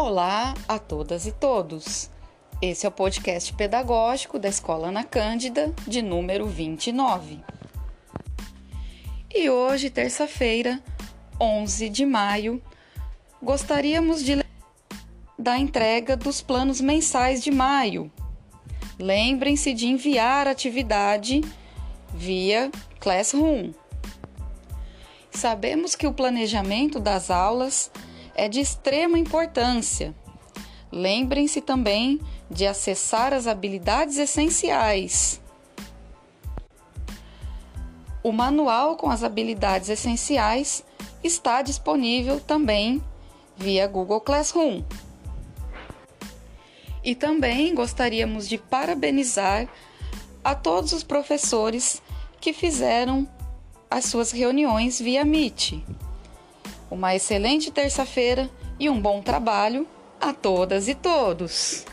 Olá a todas e todos. Esse é o podcast pedagógico da Escola Ana Cândida, de número 29. E hoje, terça-feira, 11 de maio, gostaríamos de da entrega dos planos mensais de maio. Lembrem-se de enviar a atividade via Classroom. Sabemos que o planejamento das aulas é de extrema importância. Lembrem-se também de acessar as habilidades essenciais. O manual com as habilidades essenciais está disponível também via Google Classroom. E também gostaríamos de parabenizar a todos os professores que fizeram as suas reuniões via Meet. Uma excelente terça-feira e um bom trabalho a todas e todos!